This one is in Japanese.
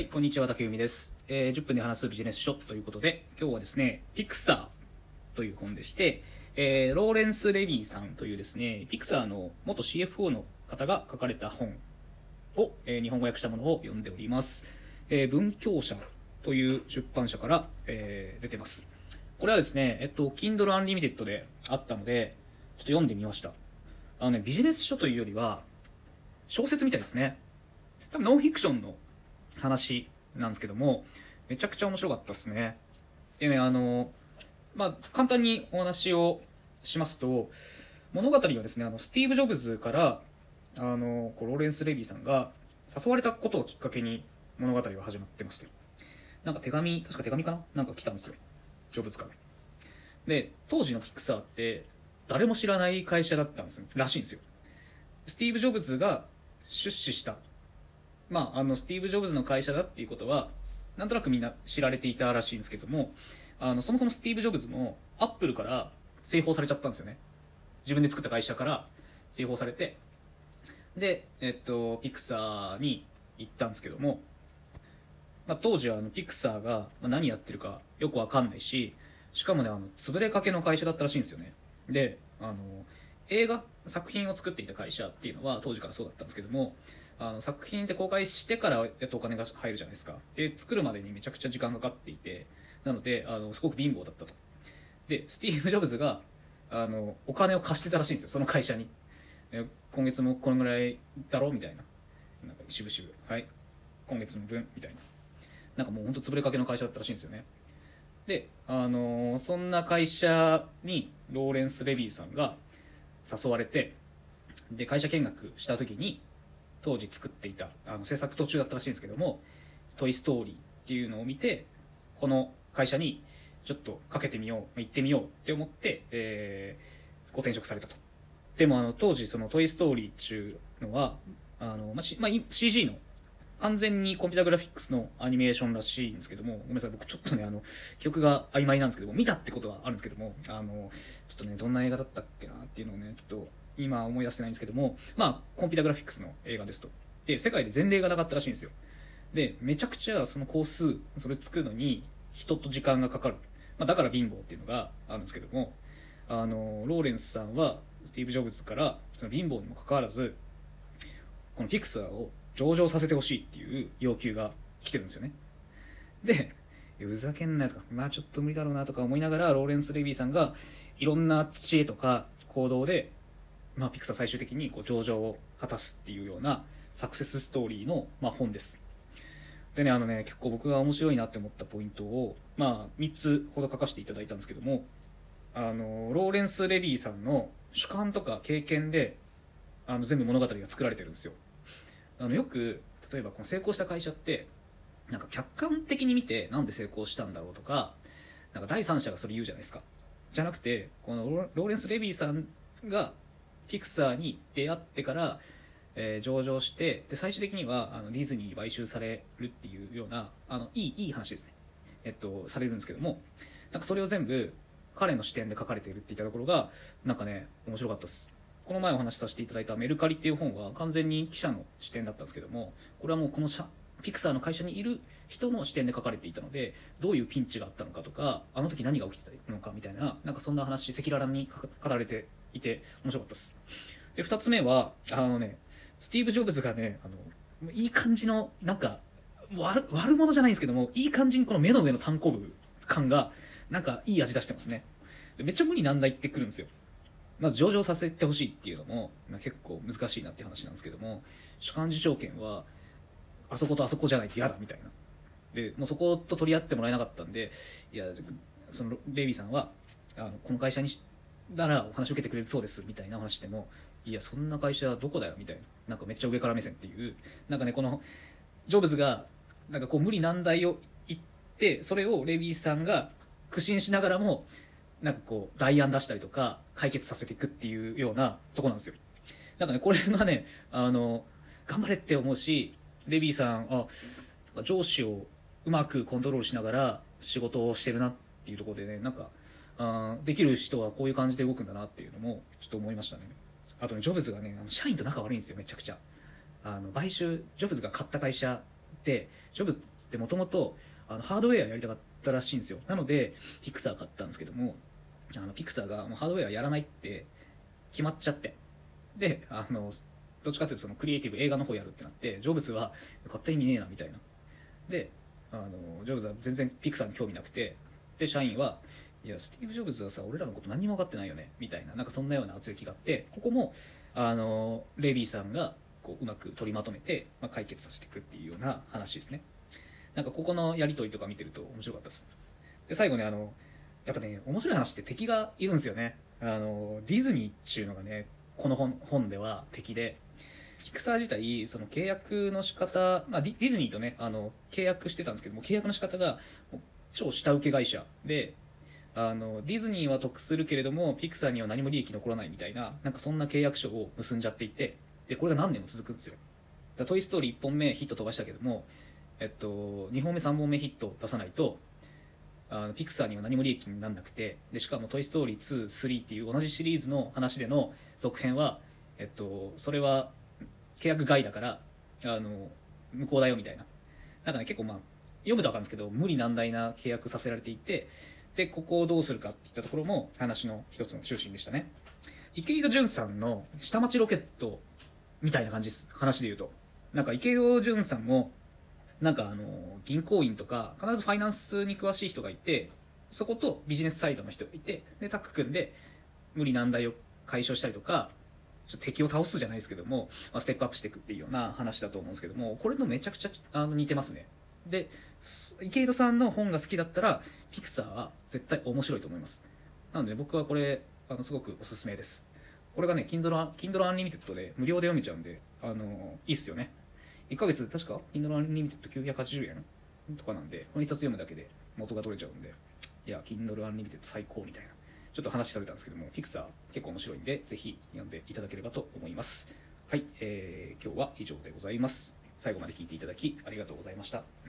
はい、こんにちは、竹由美です。えー10分で話すビジネス書ということで、今日はですね、ピクサーという本でして、えーローレンス・レビーさんというですね、ピクサーの元 CFO の方が書かれた本を、えー日本語訳したものを読んでおります。えー文教社という出版社から、えー出てます。これはですね、えっと、Kindle Unlimited であったので、ちょっと読んでみました。あのね、ビジネス書というよりは、小説みたいですね。多分ノンフィクションの話なんですけども、めちゃくちゃ面白かったですね。でね、あの、まあ、簡単にお話をしますと、物語はですね、あの、スティーブ・ジョブズから、あの、こうローレンス・レビーさんが誘われたことをきっかけに物語が始まってますと。なんか手紙、確か手紙かな？なんか来たんですよ。ジョブズから。で、当時のピクサーって、誰も知らない会社だったんですねらしいんですよ。スティーブ・ジョブズが出資したまあ、あの、スティーブ・ジョブズの会社だっていうことは、なんとなくみんな知られていたらしいんですけども、あの、そもそもスティーブ・ジョブズも、アップルから製法されちゃったんですよね。自分で作った会社から製法されて、で、えっと、ピクサーに行ったんですけども、まあ、当時はあの、ピクサーが何やってるかよくわかんないし、しかもね、あの、潰れかけの会社だったらしいんですよね。で、あの、映画、作品を作っていた会社っていうのは当時からそうだったんですけども、あの作品って公開してからやっとお金が入るじゃないですか。で作るまでにめちゃくちゃ時間がかかっていてなのであのすごく貧乏だったと。でスティーブ・ジョブズがあのお金を貸してたらしいんですよその会社に。今月もこのぐらいだろみたいな。なんか渋々。はい。今月の分みたいな。なんかもう本当潰れかけの会社だったらしいんですよね。であのそんな会社にローレンス・レビーさんが誘われてで会社見学した時に当時作っていたあの制作途中だったらしいんですけども「トイ・ストーリー」っていうのを見てこの会社にちょっとかけてみよう行ってみようって思って、えー、ご転職されたと。でもあの当時その「トイ・ストーリー」っていうのはあの、まあまあ、CG の完全にコンピュータグラフィックスのアニメーションらしいんですけども、ごめんなさい、僕ちょっとね、あの、記憶が曖昧なんですけども、見たってことはあるんですけども、あの、ちょっとね、どんな映画だったっけなっていうのをね、ちょっと今思い出せないんですけども、まあ、コンピュータグラフィックスの映画ですと。で、世界で前例がなかったらしいんですよ。で、めちゃくちゃその工数、それ作るのに人と時間がかかる。まあ、だから貧乏っていうのがあるんですけども、あの、ローレンスさんは、スティーブ・ジョブズから、その貧乏にもかかわらず、このピクサーを上場させてほしいっていう要求が来てるんですよね。で、ふざけんなよとか、まあちょっと無理だろうなとか思いながら、ローレンス・レビーさんが、いろんな知恵とか行動で、まあピクサー最終的にこう上場を果たすっていうようなサクセスストーリーの、まあ、本です。でね、あのね、結構僕が面白いなって思ったポイントを、まあ3つほど書かせていただいたんですけども、あの、ローレンス・レビーさんの主観とか経験で、あの全部物語が作られてるんですよ。あのよく例えばこの成功した会社ってなんか客観的に見てなんで成功したんだろうとかなんか第三者がそれ言うじゃないですかじゃなくてこのローレンス・レビーさんがピクサーに出会ってから、えー上場してで最終的にはあのディズニーに買収されるっていうようなあのいいいい話ですね。えっとされるんですけどもなんかそれを全部彼の視点で書かれているっていったところがなんかね面白かったです。この前お話しさせていただいたメルカリっていう本は完全に記者の視点だったんですけども、これはもうこのピクサーの会社にいる人の視点で書かれていたので、どういうピンチがあったのかとか、あの時何が起きてたのかみたいな、なんかそんな話、赤裸々に書かれていて面白かったです。で、二つ目は、あのね、スティーブ・ジョブズがね、あの、いい感じの、なんか、悪悪者じゃないんですけども、いい感じにこの目の上の単行部感が、なんかいい味出してますね。でめっちゃ無理難題ってくるんですよ。まず上場させてほしいっていうのも、まあ、結構難しいなって話なんですけども、主幹事条件は、あそことあそこじゃないと嫌だみたいな。で、もうそこと取り合ってもらえなかったんで、いや、そのレイビーさんは、あの、この会社にならお話を受けてくれるそうですみたいな話しても、いや、そんな会社どこだよみたいな。なんかめっちゃ上から目線っていう、なんかね、この、ジョブズが、なんかこう無理難題を言って、それをレイビーさんが苦心しながらも、なんかこう、代案出したりとか、解決させていくっていうようなとこなんですよ。なんかね、これがね、あの、頑張れって思うし、レビーさん、あ、上司をうまくコントロールしながら仕事をしてるなっていうところでね、なんか、あできる人はこういう感じで動くんだなっていうのも、ちょっと思いましたね。あとね、ジョブズがね、あの社員と仲悪いんですよ、めちゃくちゃ。あの、買収、ジョブズが買った会社でジョブズってもともとハードウェアやりたかったらしいんですよなのでピクサー買ったんですけどもあのピクサーがもうハードウェアやらないって決まっちゃってであのどっちかっていうとそのクリエイティブ映画の方やるってなってジョブズは勝手に見ねえなみたいなであのジョブズは全然ピクサーに興味なくてで社員はいやスティーブ・ジョブズはさ俺らのこと何も分かってないよねみたいななんかそんなような圧力があってここもあのレビーさんがこううまく取りまとめて、まあ、解決させていくっていうような話ですね。なんかここのやり取りとか見てると面白かったです。で最後ねあのやっぱね面白い話って敵がいるんですよね。あのディズニーっていうのがねこの本本では敵でピクサー自体その契約の仕方、まあ、ディディズニーとねあの契約してたんですけども契約の仕方が超下請け会社であのディズニーは得するけれどもピクサーには何も利益残らないみたいななんかそんな契約書を結んじゃっていてでこれが何年も続くんですよ。だトイ・ストーリー1本目ヒット飛ばしたけども、えっと、2本目3本目ヒット出さないとあのピクサーには何も利益にならなくてでしかも「トイ・ストーリー2」3っていう同じシリーズの話での続編は、えっと、それは契約外だからあの無効だよみたいな。なんかね結構まあ読むと分かるんですけど無理難題な契約させられていてでここをどうするかっていったところも話の一つの中心でしたね。池井戸潤さんの下町ロケットみたいな感じです。話で言うと。なんか池井戸潤さんもなんかあの銀行員とか必ずファイナンスに詳しい人がいてそことビジネスサイドの人がいてでタッグ組んで無理難題を解消したりとかちょっと敵を倒すじゃないですけども、まあ、ステップアップしていくっていうような話だと思うんですけどもこれのめちゃくちゃあの似てますね。で池井戸さんの本が好きだったらピクサーは絶対面白いと思います。なので僕はこれあのすごくおすすめです。これがね Kindle, Kindle Unlimited で無料で読めちゃうんであのいいっすよね。1ヶ月確か？Kindle Unlimited980 円とかなんでこの1冊読むだけで元が取れちゃうんでいや Kindle Unlimited 最高みたいな。ちょっと話されたんですけどもピクサー結構面白いんでぜひ読んでいただければと思います。はい、えー、今日は以上でございます。最後まで聞いていただきありがとうございました。